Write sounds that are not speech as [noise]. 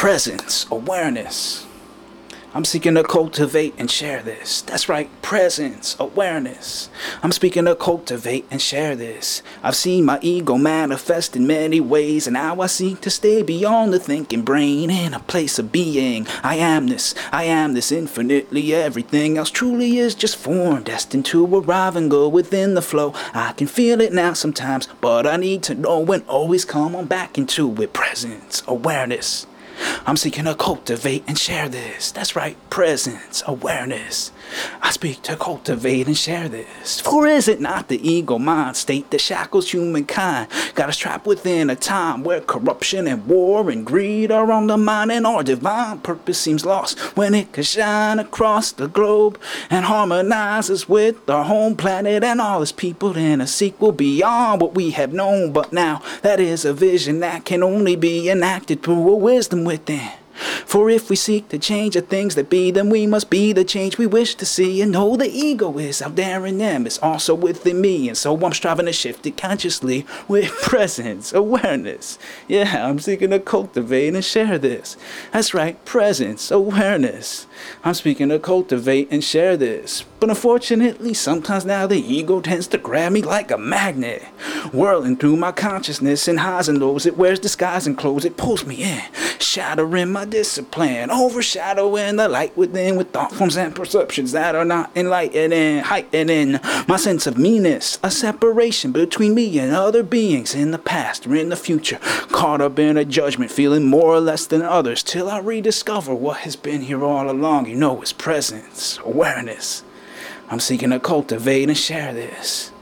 presence, awareness. I'm seeking to cultivate and share this. That's right, presence, awareness. I'm speaking to cultivate and share this. I've seen my ego manifest in many ways, and now I seek to stay beyond the thinking brain in a place of being. I am this, I am this infinitely. Everything else truly is just form, destined to arrive and go within the flow. I can feel it now sometimes, but I need to know when always come on back into it. Presence, awareness. I'm seeking to cultivate and share this. That's right, presence, awareness. I speak to cultivate and share this. For is it not the ego mind state that shackles humankind? Got us trapped within a time where corruption and war and greed are on the mind, and our divine purpose seems lost when it could shine across the globe and harmonizes with our home planet and all its people in a sequel beyond what we have known. But now that is a vision that can only be enacted through a wisdom within. For if we seek to change the things that be, then we must be the change we wish to see. And know the ego is out there in them, it's also within me. And so I'm striving to shift it consciously with [laughs] presence, awareness. Yeah, I'm seeking to cultivate and share this. That's right, presence, awareness. I'm speaking to cultivate and share this. But unfortunately, sometimes now the ego tends to grab me like a magnet. Whirling through my consciousness in highs and lows, it wears disguise and clothes, it pulls me in, shattering my discipline, overshadowing the light within with thought forms and perceptions that are not enlightening, heightening my sense of meanness, a separation between me and other beings in the past or in the future, caught up in a judgment, feeling more or less than others, till I rediscover what has been here all along. You know, it's presence, awareness. I'm seeking to cultivate and share this.